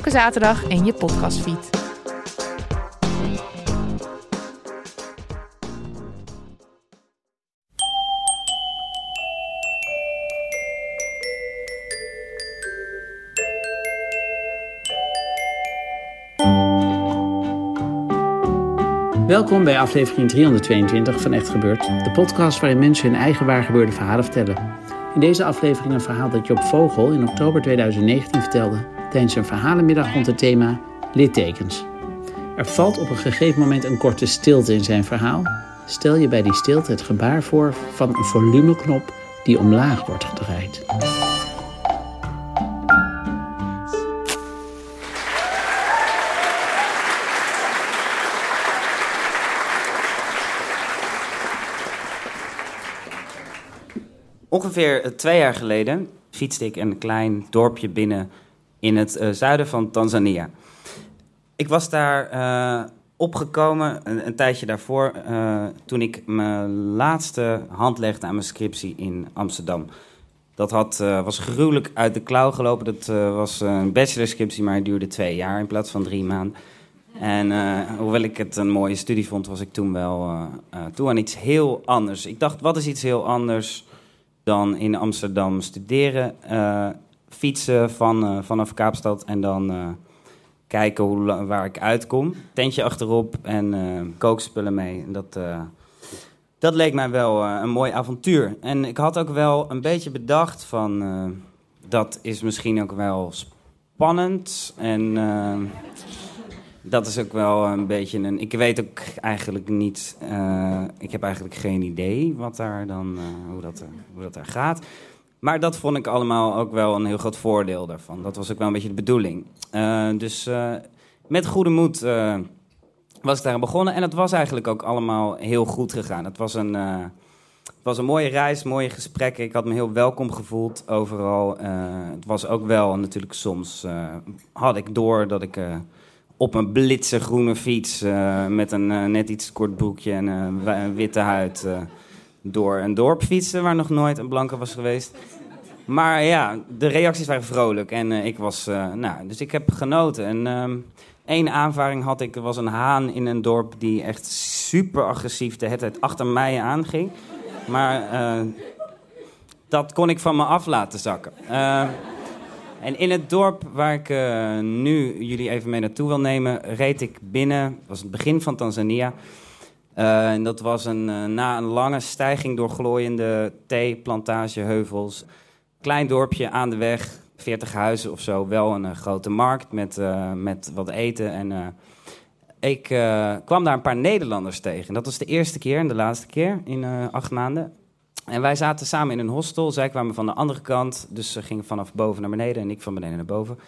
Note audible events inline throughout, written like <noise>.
Elke zaterdag in je podcastfeed. Welkom bij aflevering 322 van Echt Gebeurd, de podcast waarin mensen hun eigen waargebeurde verhalen vertellen. In deze aflevering een verhaal dat Job Vogel in oktober 2019 vertelde tijdens een verhalenmiddag rond het thema littekens. Er valt op een gegeven moment een korte stilte in zijn verhaal. Stel je bij die stilte het gebaar voor van een volumeknop die omlaag wordt gedraaid. Ongeveer twee jaar geleden fietste ik een klein dorpje binnen in het eh, zuiden van Tanzania. Ik was daar eh, opgekomen een, een tijdje daarvoor, eh, toen ik mijn laatste hand legde aan mijn scriptie in Amsterdam. Dat had, was gruwelijk uit de klauw gelopen. Dat was een bachelorscriptie, maar het duurde twee jaar in plaats van drie maanden. En hoewel ik het een mooie studie vond, was ik toen wel toe aan iets heel anders. Ik dacht, wat is iets heel anders dan in Amsterdam studeren, fietsen van, eh, vanaf Kaapstad en dan eh, kijken hoe, waar ik uitkom. Tentje achterop en eh, kookspullen mee. Dat, dat leek mij wel een mooi avontuur. En ik had ook wel een beetje bedacht van, dat is misschien ook wel spannend en... dat is ook wel een beetje een. Ik weet ook eigenlijk niet. ik heb eigenlijk geen idee wat daar dan. hoe, dat hoe dat er gaat. Maar dat vond ik allemaal ook wel een heel groot voordeel daarvan. Dat was ook wel een beetje de bedoeling. Eh, dus eh, met goede moed eh, was ik daar begonnen. En het was eigenlijk ook allemaal heel goed gegaan. Het was een. het was een mooie reis, mooie gesprekken. Ik had me heel welkom gevoeld overal. Het was ook wel natuurlijk soms. had ik door dat ik. op een blitse groene fiets met een net iets kort broekje en witte huid door een dorp fietsen waar nog nooit een blanke was geweest. Maar ja, de reacties waren vrolijk en eh, ik was, eh, nou, dus ik heb genoten. En één aanvaring had ik, er was een haan in een dorp die echt super agressief de hele tijd achter mij aanging. Maar eh, dat kon ik van me af laten zakken. En in het dorp waar ik nu jullie even mee naartoe wil nemen, reed ik binnen. Was het begin van Tanzania. Eh, en dat was een, eh, na een lange stijging door glooiende theeplantageheuvels. Klein dorpje aan de weg, 40 huizen of zo. Wel een eh, grote markt met, met wat eten. En ik kwam daar een paar Nederlanders tegen. Dat was de eerste keer en de laatste keer in acht maanden. En wij zaten samen in een hostel. Zij kwamen van de andere kant. Dus ze gingen vanaf boven naar beneden en ik van beneden naar boven.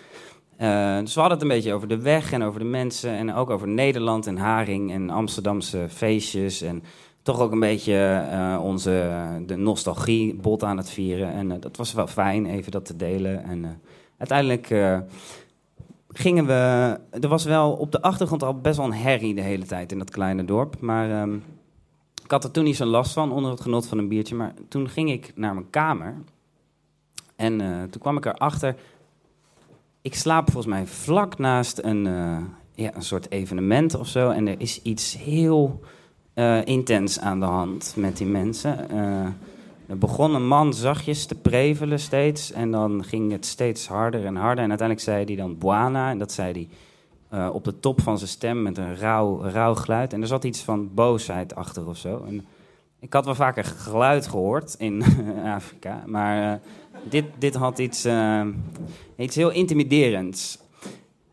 Eh, dus we hadden het een beetje over de weg en over de mensen. En ook over Nederland en Haring en Amsterdamse feestjes. En toch ook een beetje eh, onze de nostalgie bot aan het vieren. En eh, dat was wel fijn, even dat te delen. En eh, uiteindelijk eh, gingen we... Er was wel op de achtergrond al best wel een herrie de hele tijd in dat kleine dorp. Maar... ehm, ik had er toen niet zo'n last van onder het genot van een biertje. Maar toen ging ik naar mijn kamer. En eh, toen kwam ik erachter. Ik slaap volgens mij vlak naast een, eh, ja, een soort evenement of zo. En er is iets heel eh, intens aan de hand met die mensen. Eh, er begon een man zachtjes te prevelen steeds. En dan ging het steeds harder en harder. En uiteindelijk zei hij dan Buana. En dat zei hij op de top van zijn stem met een rauw, rauw geluid. En er zat iets van boosheid achter of zo. En ik had wel vaker geluid gehoord in <laughs> Afrika, maar eh, dit, dit had iets, eh, iets heel intimiderends.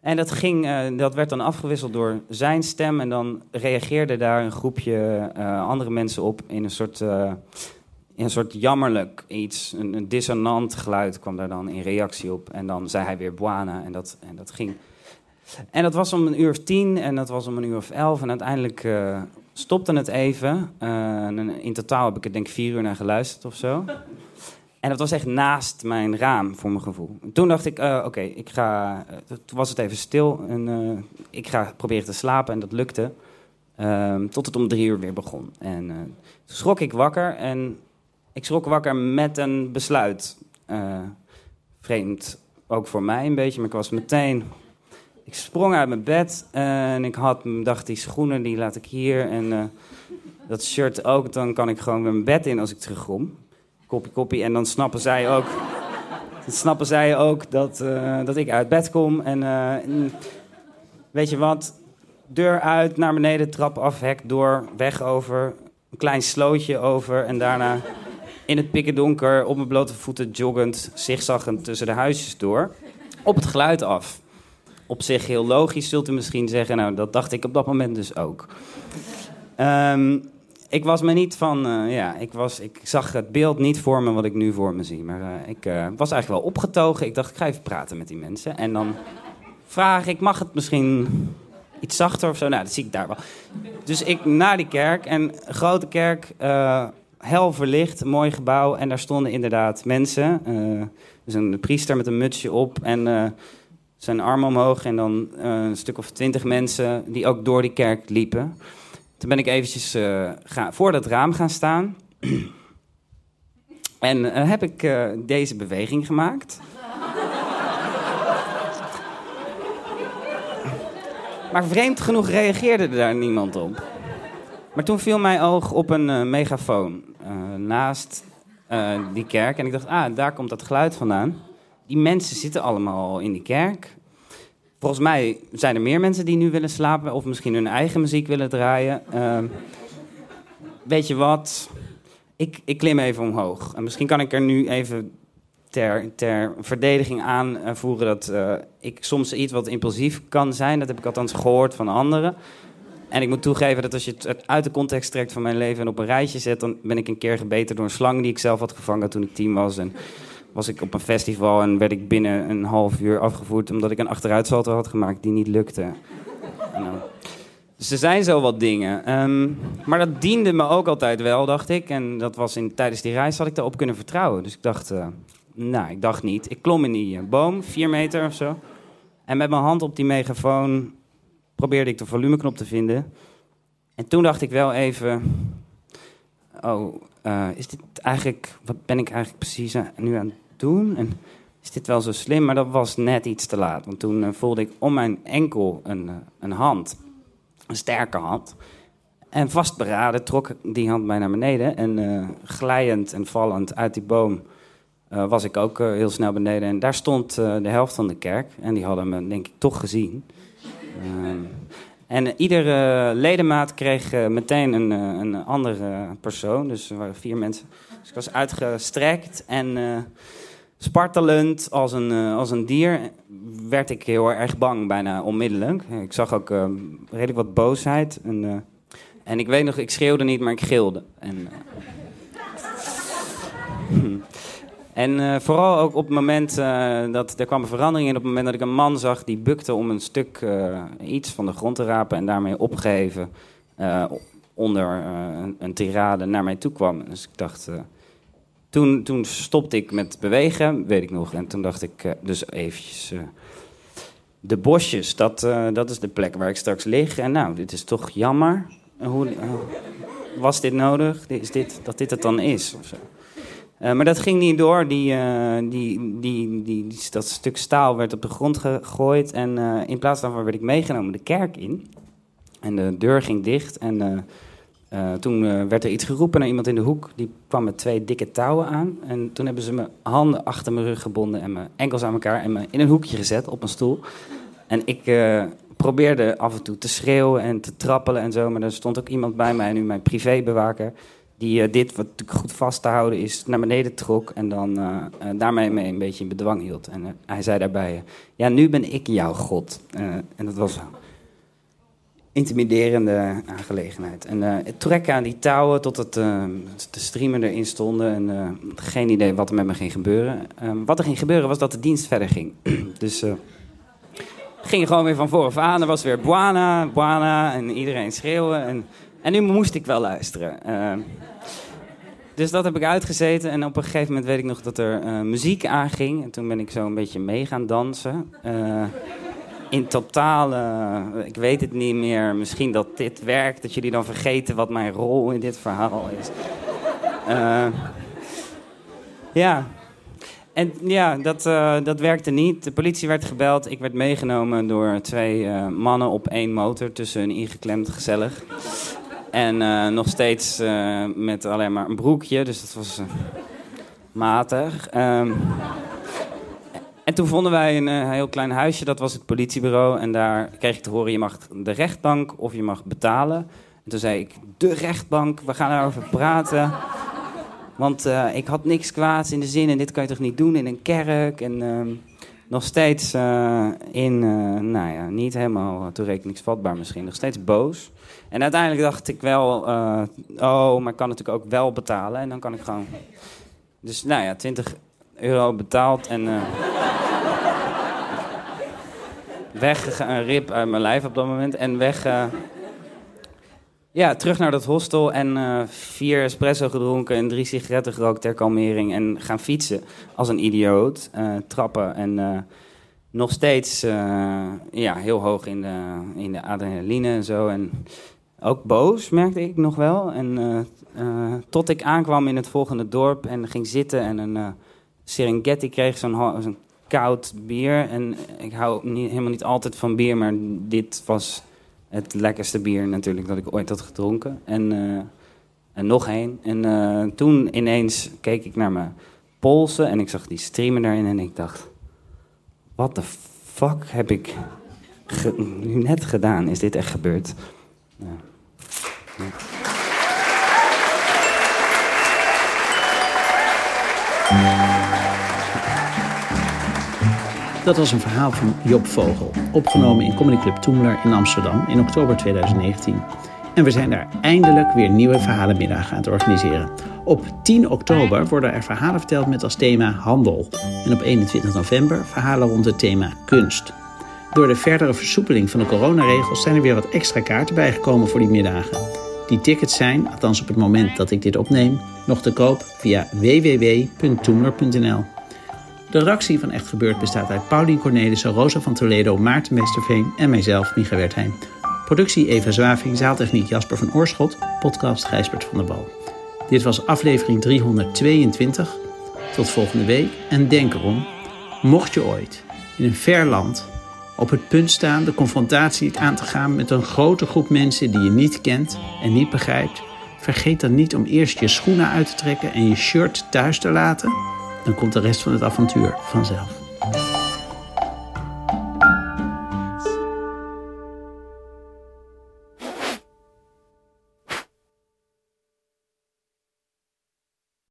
En dat, ging, eh, dat werd dan afgewisseld door zijn stem. En dan reageerde daar een groepje andere mensen op in een soort. eh, een soort jammerlijk iets, een, een, dissonant geluid kwam daar dan in reactie op. En dan zei hij weer Buana en dat, en dat ging. En dat was om een uur of tien en dat was om een uur of elf. En uiteindelijk uh, stopte het even. Uh, in totaal heb ik er denk ik vier uur naar geluisterd of zo. <laughs> En dat was echt naast mijn raam, voor mijn gevoel. toen dacht ik, uh, oké, ik ga... toen was het even stil en ik ga proberen te slapen en dat lukte. Ehm, tot het om drie uur weer begon. En toen schrok ik wakker en ik schrok wakker met een besluit. vreemd, ook voor mij een beetje, maar ik was meteen ik sprong uit mijn bed en ik had, dacht, die schoenen die laat ik hier. En uh, dat shirt ook, dan kan ik gewoon weer mijn bed in als ik terugkom. Koppie, koppie. En dan snappen zij ook, dan snappen zij ook dat, uh, dat ik uit bed kom. En uh, weet je wat, deur uit, naar beneden, trap af, hek door, weg over. Een klein slootje over en daarna in het pikken donker, op mijn blote voeten joggend, zigzaggend tussen de huisjes door. Op het geluid af op zich heel logisch, zult u misschien zeggen. Nou, dat dacht ik op dat moment dus ook. Um, ik was me niet van, uh, ja, ik, was, ik zag het beeld niet voor me wat ik nu voor me zie. Maar uh, ik uh, was eigenlijk wel opgetogen. Ik dacht, ik ga even praten met die mensen. En dan vraag ik, mag het misschien iets zachter of zo? Nou, dat zie ik daar wel. Dus ik naar die kerk. En grote kerk, hel verlicht, mooi gebouw. En daar stonden inderdaad mensen. dus een priester met een mutsje op. En zijn arm omhoog en dan uh, een stuk of twintig mensen die ook door die kerk liepen. Toen ben ik eventjes uh, ga, voor dat raam gaan staan. <clears throat> en uh, heb ik deze beweging gemaakt. <laughs> maar vreemd genoeg reageerde daar niemand op. Maar toen viel mijn oog op een megafoon naast die kerk. En ik dacht, ah, daar komt dat geluid vandaan die mensen zitten allemaal in die kerk. Volgens mij zijn er meer mensen die nu willen slapen of misschien hun eigen muziek willen draaien. Uh, weet je wat? Ik, ik klim even omhoog. En misschien kan ik er nu even ter, ter verdediging aanvoeren dat uh, ik soms iets wat impulsief kan zijn. Dat heb ik althans gehoord van anderen. En ik moet toegeven dat als je het uit de context trekt van mijn leven en op een rijtje zet, dan ben ik een keer gebeten door een slang die ik zelf had gevangen toen ik tien was. En was ik op een festival en werd ik binnen een half uur afgevoerd omdat ik een achteruitsalto had gemaakt die niet lukte. En, dus er zijn zo wat dingen. Um, maar dat diende me ook altijd wel, dacht ik. En dat was in, tijdens die reis had ik daarop kunnen vertrouwen. Dus ik dacht, uh, nou, ik dacht niet. Ik klom in die uh, boom, vier meter of zo. En met mijn hand op die megafoon probeerde ik de volumeknop te vinden. En toen dacht ik wel even, oh, uh, is dit eigenlijk, wat ben ik eigenlijk precies nu aan het doen? En is dit wel zo slim? Maar dat was net iets te laat. Want toen uh, voelde ik om mijn enkel een, uh, een hand, een sterke hand. En vastberaden trok die hand mij naar beneden. En glijend en vallend uit die boom was ik ook heel snel beneden. En daar stond de helft van de kerk. En die hadden me, denk ik, toch gezien. En iedere ledemaat kreeg uh, meteen een, uh, een andere persoon. Dus er waren vier mensen. Dus ik was uitgestrekt en uh, spartelend als een, als een dier. Werd ik heel erg bang, bijna onmiddellijk. Ik zag ook redelijk wat boosheid. En, en ik weet nog, ik schreeuwde niet, maar ik gilde. En, En uh, vooral ook op het moment uh, dat er kwam een verandering in, op het moment dat ik een man zag die bukte om een stuk uh, iets van de grond te rapen en daarmee opgeheven onder een, een, tirade naar mij toe kwam. Dus ik dacht, toen, toen stopte ik met bewegen, weet ik nog, en toen dacht ik dus eventjes, de bosjes, dat, dat is de plek waar ik straks lig. En nou, dit is toch jammer. Hoe, was dit nodig? Is dit, dat dit het dan is? Of zo. Uh, maar dat ging niet door. Die, uh, die, die, die, dat stuk staal werd op de grond gegooid. En uh, in plaats daarvan werd ik meegenomen de kerk in. En de deur ging dicht. En toen werd er iets geroepen naar iemand in de hoek. Die kwam met twee dikke touwen aan. En toen hebben ze mijn handen achter mijn rug gebonden. En mijn enkels aan elkaar. En me in een hoekje gezet op een stoel. En ik probeerde af en toe te schreeuwen en te trappelen en zo. Maar er stond ook iemand bij mij, nu mijn privébewaker die uh, dit, wat goed vast te houden is, naar beneden trok en dan uh, uh, daarmee mee een beetje in bedwang hield. En hij zei daarbij, ja, nu ben ik jouw God. en dat was intimiderende aangelegenheid. En het trekken aan die touwen tot het, de streamen erin stonden. En geen idee wat er met me ging gebeuren. wat er ging gebeuren was dat de dienst verder ging. <clears throat> dus ging gewoon weer van voren aan. Er was weer Buana, Buana en iedereen schreeuwen. En, en nu moest ik wel luisteren. dus dat heb ik uitgezeten. En op een gegeven moment weet ik nog dat er muziek aanging. En toen ben ik zo een beetje mee gaan dansen in totaal, ik weet het niet meer, misschien dat dit werkt, dat jullie dan vergeten wat mijn rol in dit verhaal is. Ja. En ja, dat, dat werkte niet. De politie werd gebeld. Ik werd meegenomen door twee mannen op één motor, tussen hun ingeklemd gezellig. En nog steeds met alleen maar een broekje, dus dat was matig. Ehm, en toen vonden wij een heel klein huisje, dat was het politiebureau. En daar kreeg ik te horen, je mag de rechtbank of je mag betalen. En toen zei ik, de rechtbank, we gaan daarover praten. Want ik had niks kwaads in de zin en dit kan je toch niet doen in een kerk. En uh, nog steeds uh, in, nou ja, niet helemaal toerekeningsvatbaar misschien. Nog steeds boos. En uiteindelijk dacht ik wel, oh, maar ik kan natuurlijk ook wel betalen. En dan kan ik gewoon... Dus nou ja, 20 euro betaald en <laughs> weggegaan, een rib uit mijn lijf op dat moment. En weg. Ja, terug naar dat hostel en uh, vier espresso gedronken en drie sigaretten gerookt ter kalmering. En gaan fietsen als een idioot. Uh, trappen en nog steeds ja, heel hoog in de, in de adrenaline en zo. En ook boos merkte ik nog wel. En tot ik aankwam in het volgende dorp en ging zitten en een Serengeti kreeg, zo'n koud bier. En ik hou helemaal niet altijd van bier, maar dit was het lekkerste bier natuurlijk dat ik ooit had gedronken. En, uh, en nog één. En uh, toen ineens keek ik naar mijn polsen en ik zag die streamen daarin en ik dacht... Wat de fuck heb ik nu net gedaan? Is dit echt gebeurd? Ja. Ja. Dat was een verhaal van Job Vogel, opgenomen in Comedy Club Toemler in Amsterdam in oktober 2019. En we zijn daar eindelijk weer nieuwe verhalenmiddagen aan het organiseren. Op 10 oktober worden er verhalen verteld met als thema handel. En op 21 november verhalen rond het thema kunst. Door de verdere versoepeling van de coronaregels zijn er weer wat extra kaarten bijgekomen voor die middagen. Die tickets zijn, althans op het moment dat ik dit opneem, nog te koop via www.toemler.nl. De redactie van Echt Gebeurd bestaat uit Paulien Cornelissen, Rosa van Toledo, Maarten Westerveen en mijzelf, Micha Wertheim. Productie Eva Zwaving, zaaltechniek Jasper van Oorschot, podcast Gijsbert van der Bal. Dit was aflevering 322. Tot volgende week en denk erom, mocht je ooit in een ver land op het punt staan de confrontatie aan te gaan met een grote groep mensen die je niet kent en niet begrijpt, vergeet dan niet om eerst je schoenen uit te trekken en je shirt thuis te laten dan komt de rest van het avontuur vanzelf.